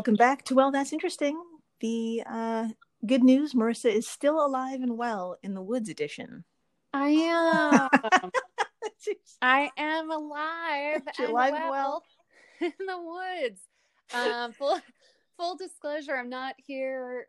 Welcome back to Well, That's Interesting. The uh, good news Marissa is still alive and well in the Woods edition. I am. I am alive. She's alive and well in the woods. Um, full, full disclosure, I'm not here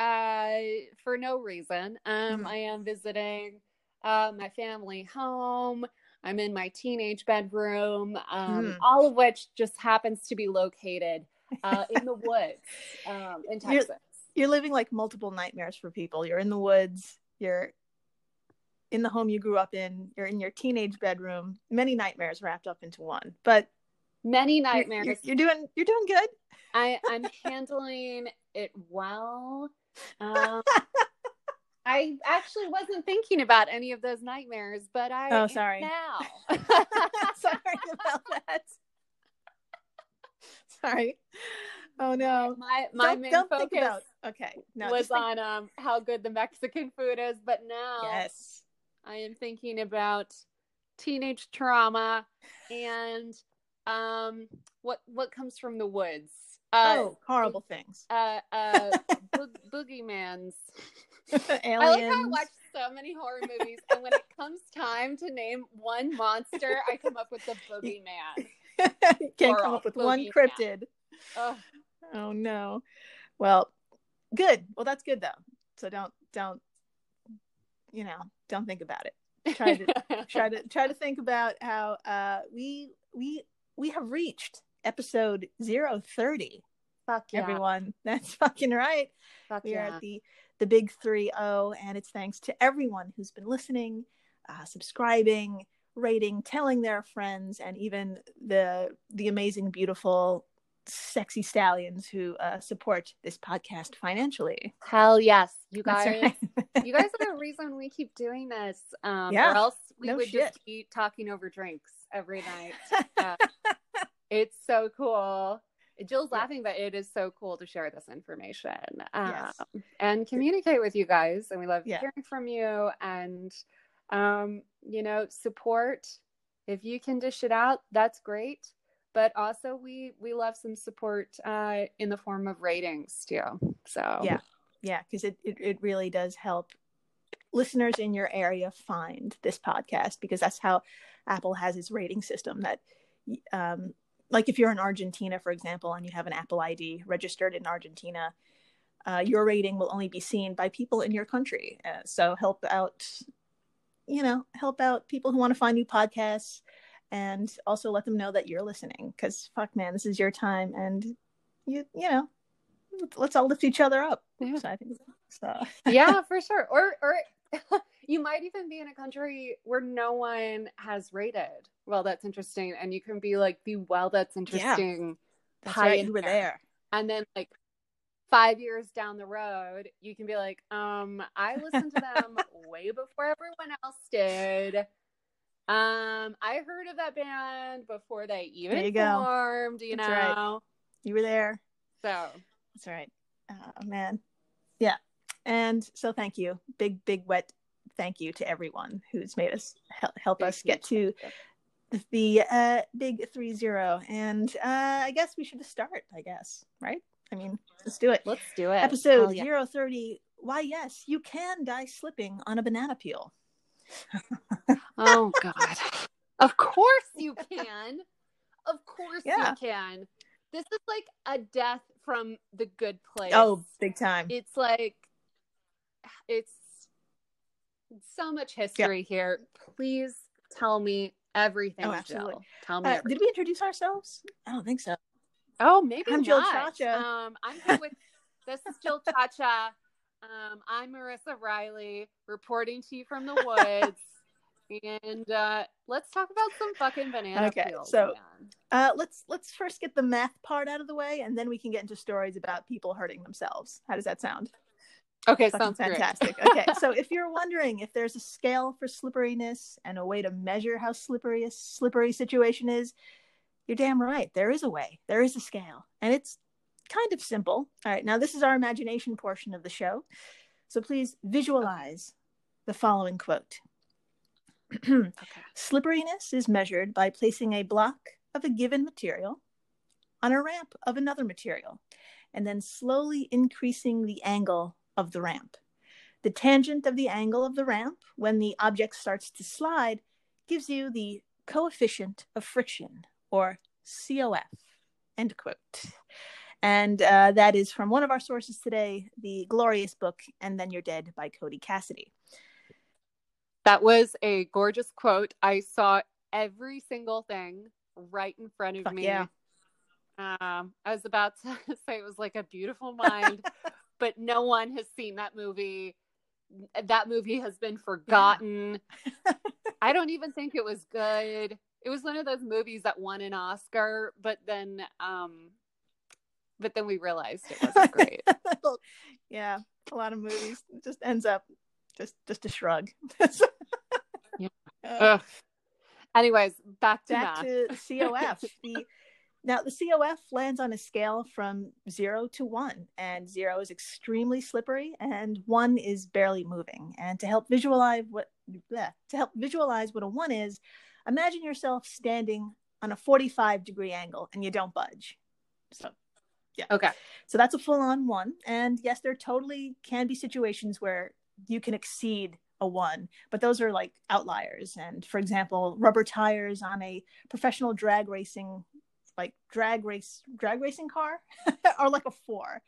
uh, for no reason. Um, Mhm. I am visiting uh, my family home. I'm in my teenage bedroom, um, Mm. all of which just happens to be located uh, in the woods um, in You're- Texas. You're living like multiple nightmares for people. You're in the woods, you're in the home you grew up in, you're in your teenage bedroom, many nightmares wrapped up into one. But Many you're- nightmares. You're, you're doing you're doing good. I, I'm handling it well. Um, I actually wasn't thinking about any of those nightmares, but I Oh, am sorry. now. Sorry about that. Sorry. Oh no. my my don't main don't focus think about okay. No, was on um how good the Mexican food is, but now yes. I am thinking about teenage trauma and um what what comes from the woods. Uh, oh, horrible things. uh, uh, bo- boogeyman's. Aliens. I like how I watch so many horror movies, and when it comes time to name one monster, I come up with the boogeyman. Can't come up with one cryptid. Ugh. Oh no. Well, good. Well, that's good though. So don't don't you know don't think about it. Try to try to try to think about how uh we we we have reached episode 030 Fuck yeah. everyone that's fucking right Fuck we are at the the big 3-0 and it's thanks to everyone who's been listening uh, subscribing rating telling their friends and even the the amazing beautiful sexy stallions who uh, support this podcast financially Hell yes, you guys. right. you guys are the reason we keep doing this. Um, Yeah, or else we no would shit. just keep talking over drinks every night. Uh, it's so cool. Jill's Yeah. laughing, but it is so cool to share this information um, Yes. and communicate with you guys. And we love Yeah. hearing from you and, um, you know, support. If you can dish it out, that's great. But also, we we love some support uh, in the form of ratings too. So Yeah. yeah because it, it, it really does help listeners in your area find this podcast because that's how apple has its rating system that um, like if you're in argentina for example and you have an apple id registered in argentina uh, your rating will only be seen by people in your country uh, so help out you know help out people who want to find new podcasts and also let them know that you're listening because fuck man this is your time and you you know let's all lift each other up Yeah. so I think so. yeah, for sure. Or or you might even be in a country where no one has rated. Well, that's interesting, and you can be like the well, that's interesting. That's right. You were there. And then like five years down the road, you can be like, um, I listened to them way before everyone else did. Um, I heard of that band before they even There you go. formed. You That's right. know, You were there. so That's right. Oh man. Yeah. And so thank you. Big, big wet thank you to everyone who's made us help, help us get to the uh, big three zero. And uh, I guess we should just start, I guess. Right? I mean, let's do it. let's do it. Episode Hell yeah. zero thirty. Why yes, you can die slipping on a banana peel. Oh God. Of course you can. Of course Yeah. you can. This is like a death from the good place. Oh, big time. it's like it's so much history here. Please tell me everything. Oh, absolutely. Jill. Tell me Uh, everything. did we introduce ourselves? I don't think so. Oh, maybe I'm Jill not. Chacha. Um, I'm here with this is Jill Chacha. Um, I'm Marissa Riley reporting to you from the woods. and uh, let's talk about some fucking banana Okay, peels. so- Uh, let's let's first get the math part out of the way, and then we can get into stories about people hurting themselves. How does that sound? okay, Fucking sounds great. fantastic. okay, so if you're wondering if there's a scale for slipperiness and a way to measure how slippery a slippery situation is, you're damn right. There is a way. There is a scale, and it's kind of simple. All right, now this is our imagination portion of the show, so please visualize the following quote. Okay. Slipperiness is measured by placing a block of a given material on a ramp of another material, and then slowly increasing the angle of the ramp. The tangent of the angle of the ramp when the object starts to slide gives you the coefficient of friction, or COF. End quote. And uh, that is from one of our sources today, the glorious book, And Then You're Dead by Cody Cassidy. That was a gorgeous quote. I saw every single thing right in front of me. yeah. Um, I was about to say it was like a beautiful mind, but no one has seen that movie. That movie has been forgotten. I don't even think it was good. It was one of those movies that won an Oscar, but then um but then we realized it wasn't great. yeah, a lot of movies just ends up just just a shrug. Yeah. Uh, Ugh. Anyways, back to back math. to COF. the now the COF lands on a scale from zero to one, and zero is extremely slippery, and one is barely moving. And to help visualize what bleh, to help visualize what a one is, imagine yourself standing on a 45 degree angle and you don't budge. So yeah. okay. so that's a full on one. And yes, there totally can be situations where you can exceed a one, but those are like outliers. And for example, rubber tires on a professional drag racing, like drag race, drag racing car are like a four.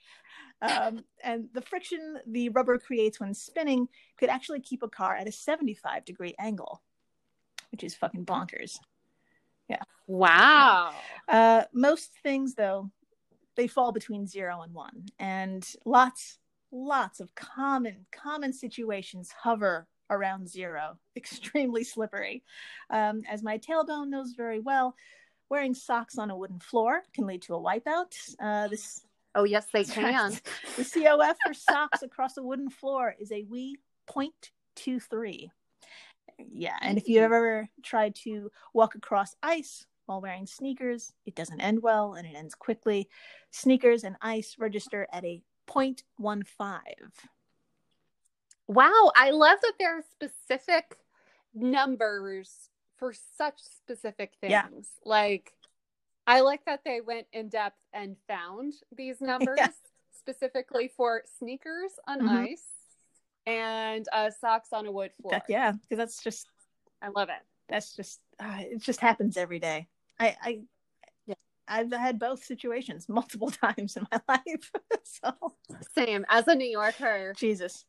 Um, and the friction the rubber creates when spinning could actually keep a car at a 75 degree angle, which is fucking bonkers. Yeah. Wow. Uh, most things, though, they fall between zero and one, and lots, lots of common, common situations hover around zero, extremely slippery. Um, as my tailbone knows very well, wearing socks on a wooden floor can lead to a wipeout. Uh, this Oh yes, they can. the COF for socks across a wooden floor is a wee 0.23. Yeah, and if you've ever tried to walk across ice while wearing sneakers, it doesn't end well and it ends quickly. Sneakers and ice register at a 0.15. Wow, I love that there are specific numbers for such specific things. Yeah. Like, I like that they went in depth and found these numbers Yeah. specifically for sneakers on Mhm. ice and uh, socks on a wood floor. That- yeah, because that's just I love it. that's just uh, it just happens every day. I I Yeah. I've had both situations multiple times in my life. so Same as a New Yorker. Jesus.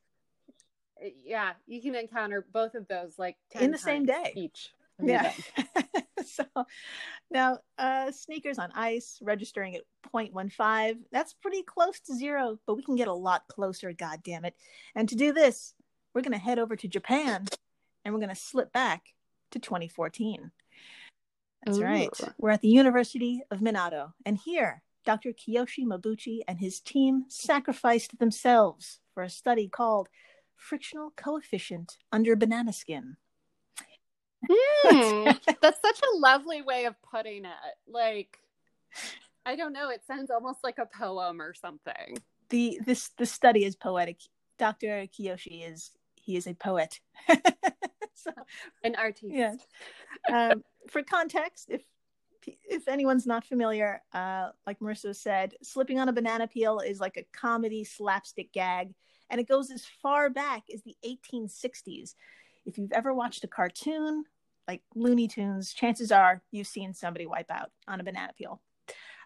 Yeah, you can encounter both of those like In 10 the same day. each. Yeah. day. so now uh sneakers on ice registering at 0.15. That's pretty close to zero, but we can get a lot closer, god damn it. And to do this, we're gonna head over to Japan and we're gonna slip back to 2014. That's right. We're at the University of Minato, and here Dr. Kiyoshi Mabuchi and his team sacrificed themselves for a study called frictional coefficient under banana skin. Hmm, that's such a lovely way of putting it. Like, I don't know. It sounds almost like a poem or something. the this the study is poetic. Dr. Kiyoshi is he is a poet. so, An artist. yeah. Um, for context, if if anyone's not familiar, uh, like Marissa said, slipping on a banana peel is like a comedy slapstick gag, and it goes as far back as the 1860s. If you've ever watched a cartoon like Looney Tunes, chances are you've seen somebody wipe out on a banana peel.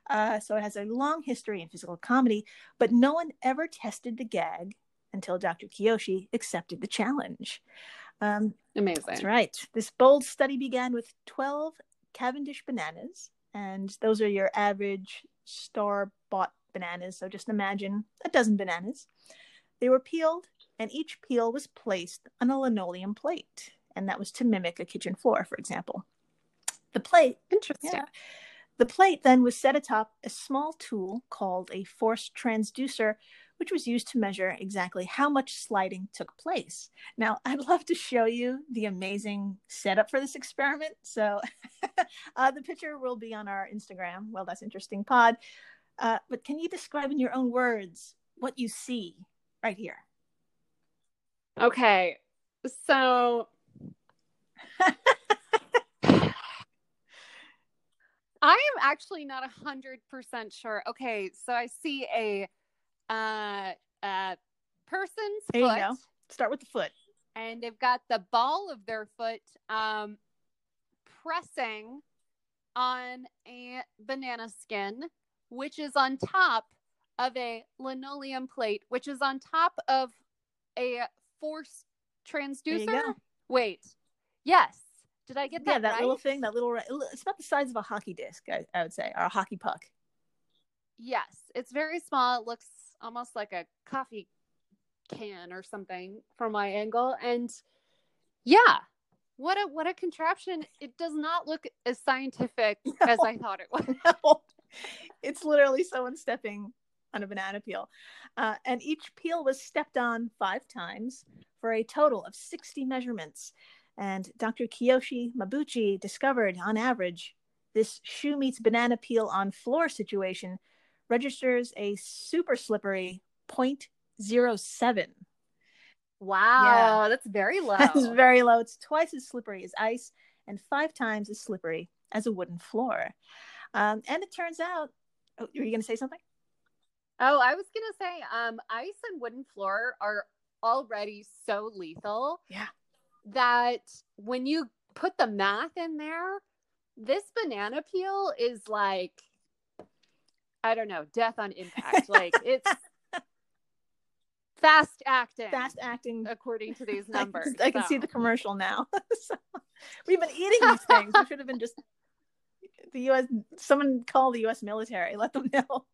Uh, so it has a long history in physical comedy, but no one ever tested the gag until Dr. Kiyoshi accepted the challenge. Um, Amazing. that's right. This bold study began with 12 Cavendish bananas, and those are your average store bought bananas. So just imagine a dozen bananas. They were peeled, and each peel was placed on a linoleum plate, and that was to mimic a kitchen floor, for example. The plate Interesting. yeah. The plate then was set atop a small tool called a force transducer, which was used to measure exactly how much sliding took place. Now, I'd love to show you the amazing setup for this experiment. So, uh, the picture will be on our Instagram. Well, that's interesting pod. Uh, but can you describe in your own words what you see right here? Okay. So I am actually not a hundred percent sure. Okay, so I see a uh, uh person's There you foot, go. Start with the foot. and they've got the ball of their foot um pressing on a banana skin, which is on top of a linoleum plate, which is on top of a force transducer. Wait, yes. Did I get that? yeah, that right? little thing, that little, it's about the size of a hockey disc, I, I would say, or a hockey puck. Yes, it's very small. It looks almost like a coffee can or something from my angle. And yeah, what a what a contraption. It does not look as scientific as I thought it was. No, it's literally someone stepping on a banana peel. Uh, and each peel was stepped on five times for a total of 60 measurements. And Dr. Kiyoshi Mabuchi discovered, on average, this shoe meets banana peel on floor situation registers a super slippery 0.07. Wow, that's very low. It's very low. It's twice as slippery as ice and five times as slippery as a wooden floor. Um, and it turns out, oh, were you going to say something? Oh, I was gonna say, um, ice and wooden floor are already so lethal. Yeah. That when you put the math in there, this banana peel is like I don't know, death on impact. like it's fast acting. Fast acting. according to these numbers. I can, see the commercial now. So, we've been eating these things. We should have been just the U.S. Someone call the U.S. military. Let them know.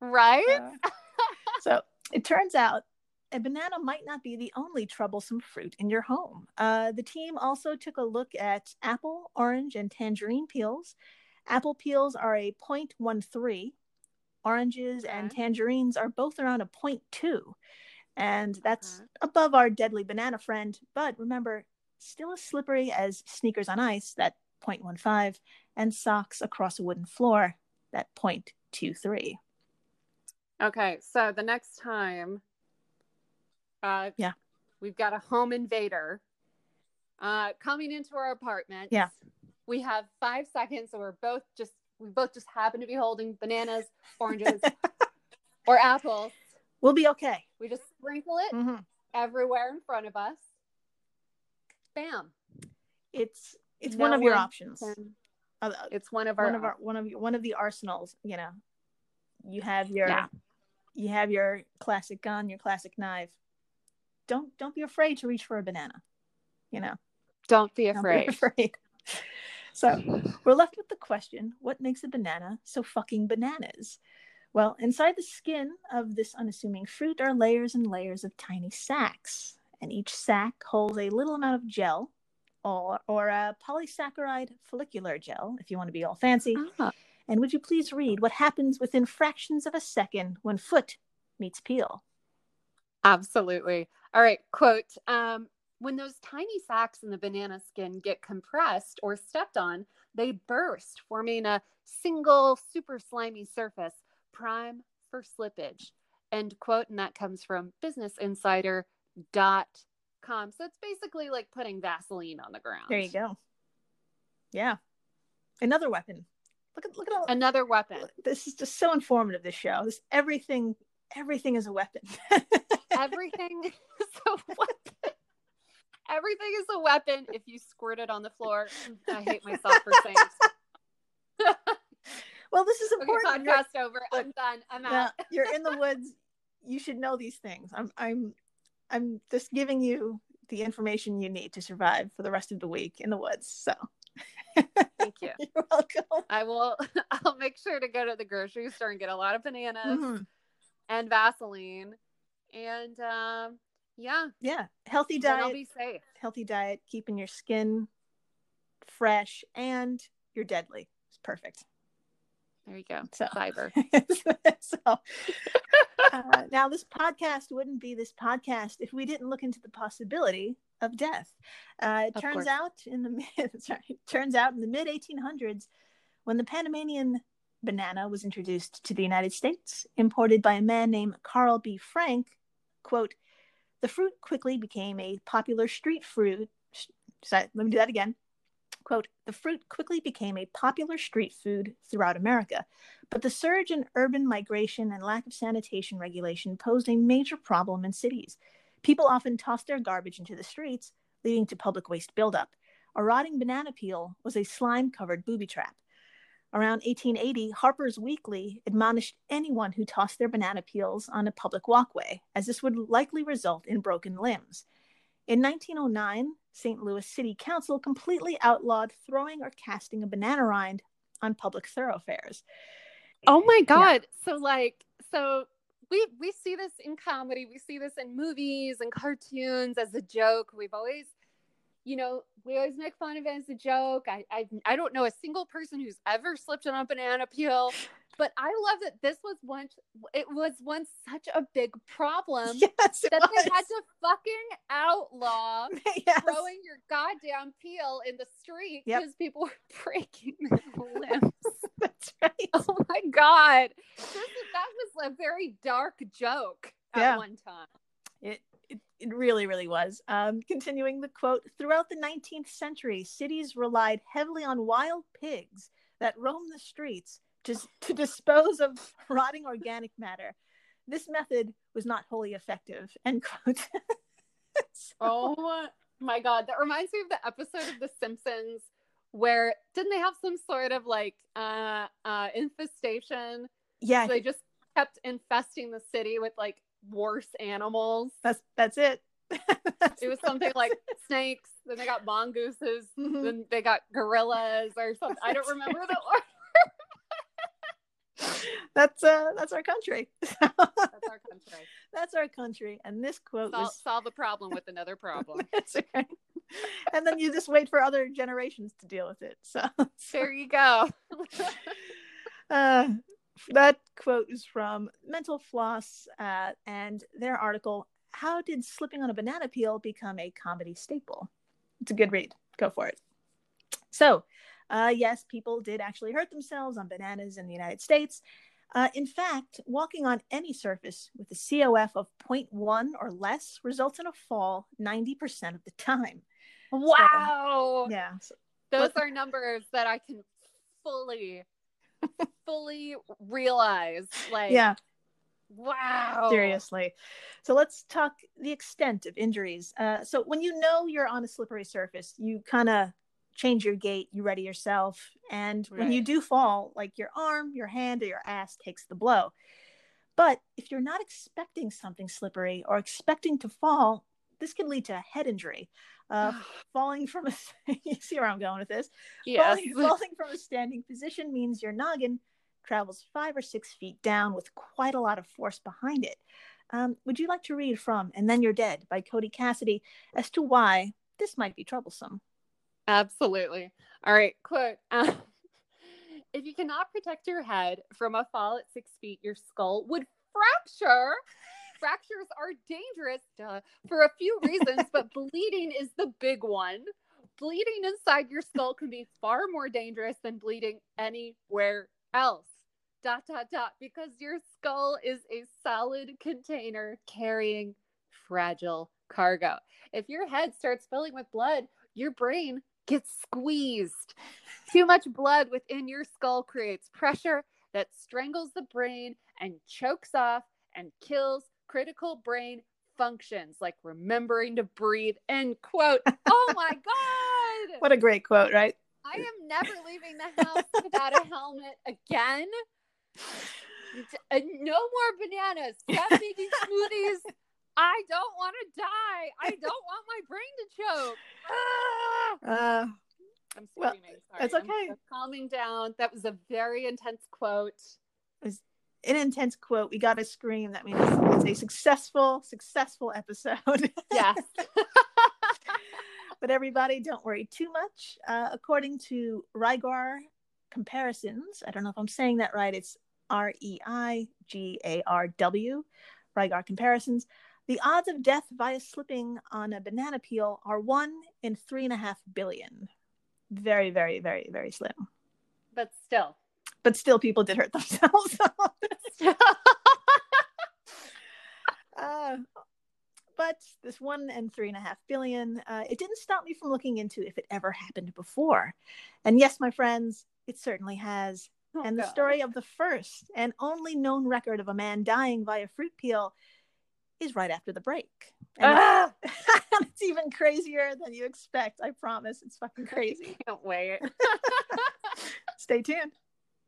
Right. Uh, so it turns out a banana might not be the only troublesome fruit in your home. Uh, the team also took a look at apple, orange, and tangerine peels. Apple peels are a 0.13. Oranges and tangerines are both around a 0.2. And that's Okay. above our deadly banana friend. But remember, still as slippery as sneakers on ice, that 0.15, and socks across a wooden floor, that 0.23. Okay, so the next time, uh, Yeah. we've got a home invader, uh, coming into our apartment. Yeah. we have five seconds, so we're both just we both just happen to be holding bananas, oranges, or apples. We'll be okay. We just sprinkle it hmm everywhere in front of us. Bam! It's it's No one of your options. can- Uh, It's one of our, one of our one of one of the arsenals. You know, you have your Yeah. You have your classic gun, your classic knife. Don't don't be afraid to reach for a banana. You know, Don't be don't afraid. be afraid. So we're left with the question: What makes a banana so fucking bananas? Well, inside the skin of this unassuming fruit are layers and layers of tiny sacs, and each sac holds a little amount of gel, or or a polysaccharide follicular gel, if you want to be all fancy. Ah, And would you please read what happens within fractions of a second when foot meets peel? Absolutely. All right. Quote um, When those tiny sacs in the banana skin get compressed or stepped on, they burst, forming a single super slimy surface, prime for slippage. End quote. And that comes from business businessinsider.com. So it's basically like putting Vaseline on the ground. There you go. Yeah, another weapon. Look at look at all. Another weapon. this is just so informative. This show. This everything everything is a weapon. Everything is a weapon. Everything is a weapon if you squirt it on the floor. I hate myself for saying well, this is Okay, important. You're- podcast over. I'm done. I'm yeah, out. you're in the woods. You should know these things. I'm I'm I'm just giving you the information you need to survive for the rest of the week in the woods. So Thank you. you're welcome. I will. I'll make sure to go to the grocery store and get a lot of bananas Mhm. and Vaseline, and um, yeah, Yeah, healthy diet. I'll be safe. healthy diet, keeping your skin fresh, and you're deadly. It's perfect. There you go. So, Fiber. so uh, now this podcast wouldn't be this podcast if we didn't look into the possibility of death. Uh, it Of turns course. out in the mid, sorry, turns out in the mid 1800s, when the Panamanian banana was introduced to the United States, imported by a man named Carl B. Franc, quote, the fruit quickly became a popular street fruit. Sorry, let me do that again. Quote, the fruit quickly became a popular street food throughout America, but the surge in urban migration and lack of sanitation regulation posed a major problem in cities. People often tossed their garbage into the streets, leading to public waste buildup. A rotting banana peel was a slime covered booby trap. Around 1880, Harper's Weekly admonished anyone who tossed their banana peels on a public walkway, as this would likely result in broken limbs. In 1909, St. Louis City Council completely outlawed throwing or casting a banana rind on public thoroughfares. Oh my god. Yeah. So like so we we see this in comedy, we see this in movies and cartoons as a joke. We've always you know, we always make fun of it as a joke. I, I I don't know a single person who's ever slipped on a banana peel, but I love that this was once it was once such a big problem yes, that was. they had to fucking outlaw yes. throwing your goddamn peel in the street because yep. people were breaking their limbs. That's right. Oh my god, this that was a very dark joke at yeah. one time. It it, it really, really was. Um, continuing the quote Throughout the 19th century, cities relied heavily on wild pigs that roamed the streets to, to dispose of rotting organic matter. This method was not wholly effective. End quote. so... Oh my God. That reminds me of the episode of The Simpsons where didn't they have some sort of like uh, uh, infestation? Yeah. So they just kept infesting the city with like worse animals. That's that's it. it was something like snakes. Then they got mongooses. Mm-hmm. Then they got gorillas or something. I don't remember the order. that's uh that's our country. that's our country. That's our country. And this quote Sol- was solve a problem with another problem. that's right. And then you just wait for other generations to deal with it. So, so. there you go. uh that quote is from Mental Floss uh, and their article, How Did Slipping on a Banana Peel Become a Comedy Staple? It's a good read. Go for it. So, uh, yes, people did actually hurt themselves on bananas in the United States. Uh, in fact, walking on any surface with a COF of 0.1 or less results in a fall 90% of the time. Wow. So, yeah. Those are numbers that I can fully fully realize like yeah wow seriously so let's talk the extent of injuries uh, so when you know you're on a slippery surface you kind of change your gait you ready yourself and right. when you do fall like your arm your hand or your ass takes the blow but if you're not expecting something slippery or expecting to fall this can lead to a head injury uh, falling from a you see where I'm going with this. Yes. Falling, falling from a standing position means your noggin travels five or six feet down with quite a lot of force behind it. Um, would you like to read from And Then You're Dead by Cody Cassidy as to why this might be troublesome? Absolutely. All right, quote. Um, if you cannot protect your head from a fall at six feet, your skull would fracture fractures are dangerous duh, for a few reasons, but bleeding is the big one. Bleeding inside your skull can be far more dangerous than bleeding anywhere else. Dot, dot, dot, because your skull is a solid container carrying fragile cargo. If your head starts filling with blood, your brain gets squeezed. Too much blood within your skull creates pressure that strangles the brain and chokes off and kills critical brain functions like remembering to breathe. End quote. Oh my god! What a great quote right? I am never leaving the house without a helmet again. No more bananas. Stop making smoothies i don't want to die i don't want my brain to choke ah! uh, i'm screaming well, Sorry. it's okay I'm calming down that was a very intense quote an intense quote. We got to scream. That means it's a successful, successful episode. Yes. but everybody, don't worry too much. Uh, according to Reigarw Comparisons, I don't know if I'm saying that right. It's R E I G A R W, Reigarw Comparisons. The odds of death via slipping on a banana peel are one in three and a half billion. Very, very, very, very slim. But still, but still people did hurt themselves uh, but this one and three and a half billion, uh, it didn't stop me from looking into if it ever happened before. And yes, my friends, it certainly has. Oh, and the God. story of the first and only known record of a man dying via fruit peel is right after the break. And Ah, it's even crazier than you expect. I promise. It's fucking crazy. can't wait. Stay tuned.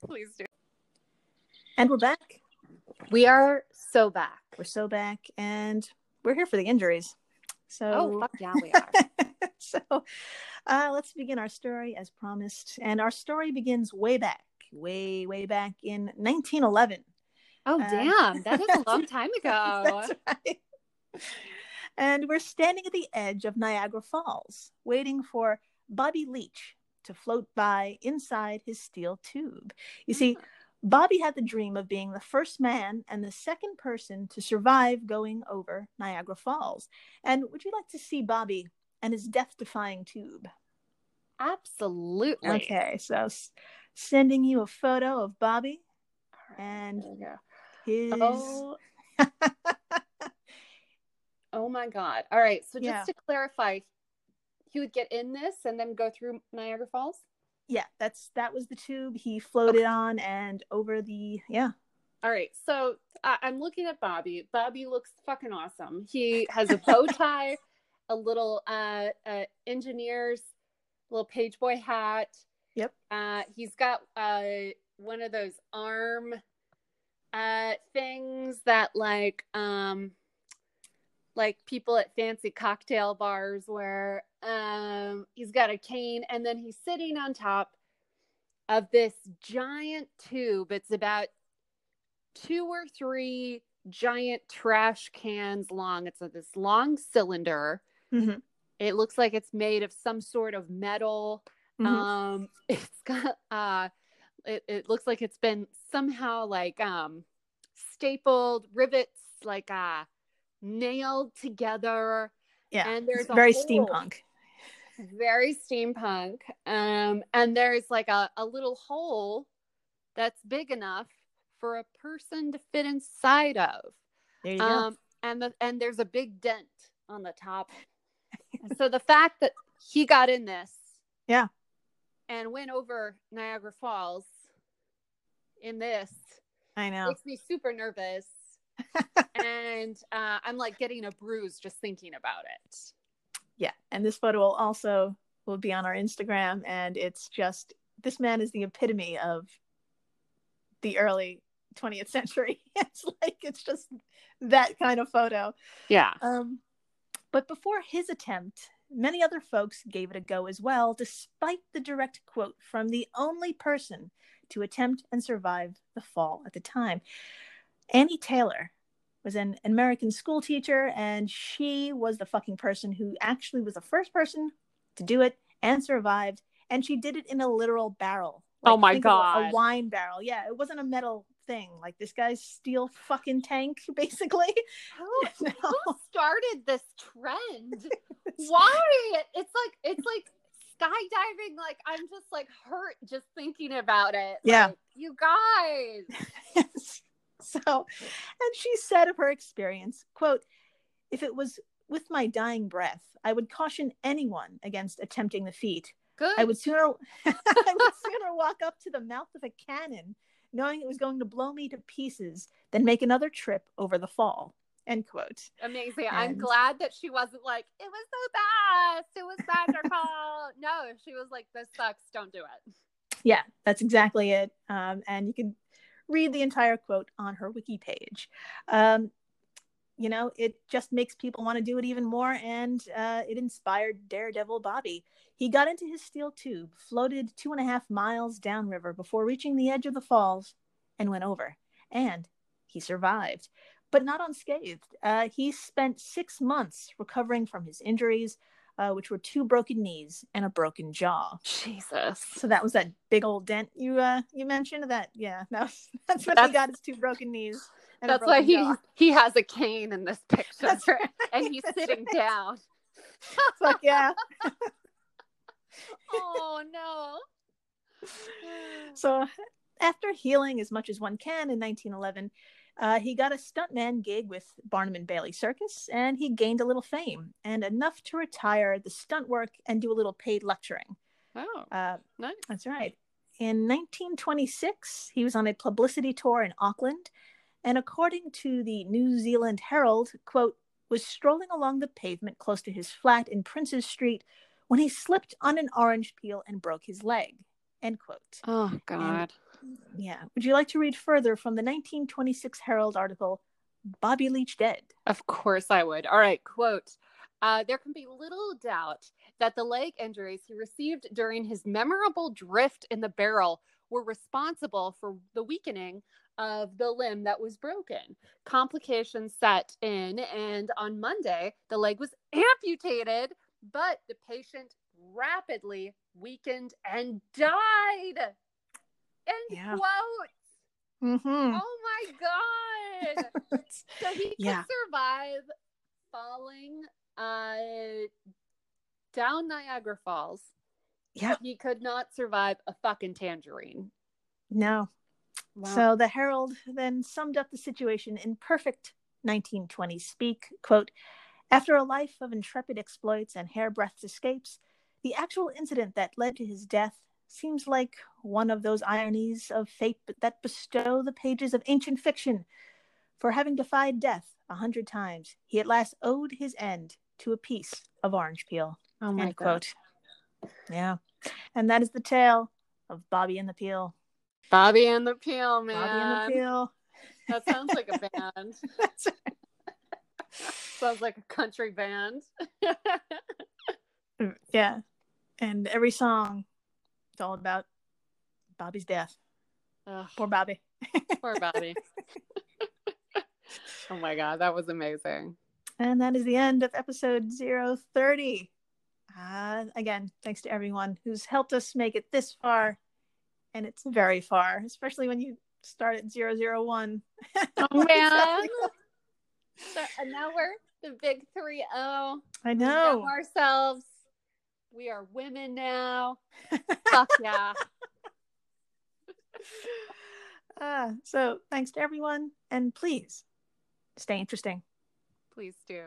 Please do. And we're back. We are so back. We're so back, and we're here for the injuries. So, Oh, fuck yeah, we are. so uh, let's begin our story as promised. And our story begins way back, way, way back in 1911. Oh, Uh, damn. That is a long time ago. That's right. And we're standing at the edge of Niagara Falls, waiting for Bobby Leach to float by inside his steel tube. You see, Bobby had the dream of being the first man and the second person to survive going over Niagara Falls. And would you like to see Bobby and his death defying tube? Absolutely. Okay, so s- sending you a photo of Bobby and There we go. His. Oh. oh my God. All right. So just Yeah. to clarify, he would get in this and then go through Niagara Falls? yeah, that's that was the tube he floated on and over the yeah. All right. So I I'm looking at Bobby. Bobby looks fucking awesome. He has a bow tie, a little uh, uh engineer's little page boy hat. Yep. Uh he's got uh one of those arm uh things that like um like people at fancy cocktail bars where Um he's got a cane and then he's sitting on top of this giant tube. It's about two or three giant trash cans long. It's a, this long cylinder. Mhm. It looks like it's made of some sort of metal. Mhm. Um, it's got uh, it, it looks like it's been somehow like um stapled rivets, like uh nailed together. yeah, and there's very steampunk. Very steampunk. Um, and there's like a, a little hole that's big enough for a person to fit inside of. There you go. Um, and the and there's a big dent on the top. So the fact that he got in this, Yeah. and went over Niagara Falls in this I know. makes me super nervous. and uh, I'm like getting a bruise just thinking about it. Yeah, and this photo will also will be on our Instagram, and it's just this man is the epitome of the early 20th century. It's like it's just that kind of photo. Yeah. Um, but before his attempt, many other folks gave it a go as well, despite the direct quote from the only person to attempt and survive the fall at the time. Annie Taylor was an American school teacher, and she was the fucking person who actually was the first person to do it and survived. And she did it in a literal barrel. Oh my god, a- A wine barrel. Yeah, it wasn't a metal thing. Like this guy's steel fucking tank, basically. Who, No. who started this trend? Why? It's like it's like skydiving. Like I'm just like hurt just thinking about it. Yeah. Like, you guys. So, and she said of her experience, quote, if it was with my dying breath, I would caution anyone against attempting the feat. Good. I would sooner I would sooner walk up to the mouth of a cannon, knowing it was going to blow me to pieces, than make another trip over the fall. End quote. Amazing. I'm glad that she wasn't like, it was the best. It was magical. no, she was like, this sucks. Don't do it. Yeah, that's exactly it. Um, and you can read the entire quote on her wiki page. Um, you know, it just makes people want to do it even more, and uh, it inspired Daredevil Bobby. He got into his steel tube, floated two and a half miles downriver before reaching the edge of the falls, and went over. And he survived, but not unscathed. Uh, he spent six months recovering from his injuries, uh, which were two broken knees and a broken jaw. Jesus. So that was that big old dent you uh you mentioned that yeah that was, that's what That's- he got his two broken knees. That's why he jaw. he has a cane in this picture. Right. And he's That's sitting right. down. Yeah. Oh no. So after healing as much as one can in 1911, Uh, he got a stuntman gig with Barnum and Bailey Circus, and he gained a little fame and enough to retire the stunt work and do a little paid lecturing. Oh, Uh, nice. that's right. In 1926, he was on a publicity tour in Auckland, and according to the New Zealand Herald, quote, was strolling along the pavement close to his flat in Princes Street when he slipped on an orange peel and broke his leg. End quote. Oh God. Yeah. Would you like to read further from the 1926 Herald article, Bobby Leach Dead? Of course I would. All right, quote. Uh, there can be little doubt that the leg injuries he received during his memorable drift in the barrel were responsible for the weakening of the limb that was broken. Complications set in, and on Monday, the leg was amputated, but the patient rapidly weakened and died. End Yeah. quote. Mm-hmm. Oh my God. So he could Yeah. survive falling uh down Niagara Falls. yeah. He could not survive a fucking tangerine. No. So the Herald then summed up the situation in perfect 1920s speak. Quote, after a life of intrepid exploits and hairbreadth escapes, the actual incident that led to his death seems like one of those ironies of fate that bestow the pages of ancient fiction. For having defied death a hundred times, he at last owed his end to a piece of orange peel. oh my End god. quote. Yeah. And that is the tale of Bobby and the Peel. Bobby and the Peel, man. Bobby and the Peel. That sounds like a band. sounds like a country band. yeah. And every song, it's all about Bobby's death. Ugh, Poor Bobby. poor Bobby. oh my god, that was amazing. And that is the end of episode 030. Uh, again, thanks to everyone who's helped us make it this far. And it's very far, especially when you start at 001. Oh man. So, and now we're the big three oh. I know know. ourselves. We are women now. Fuck yeah. Uh, so thanks to everyone. And please stay interesting. Please do.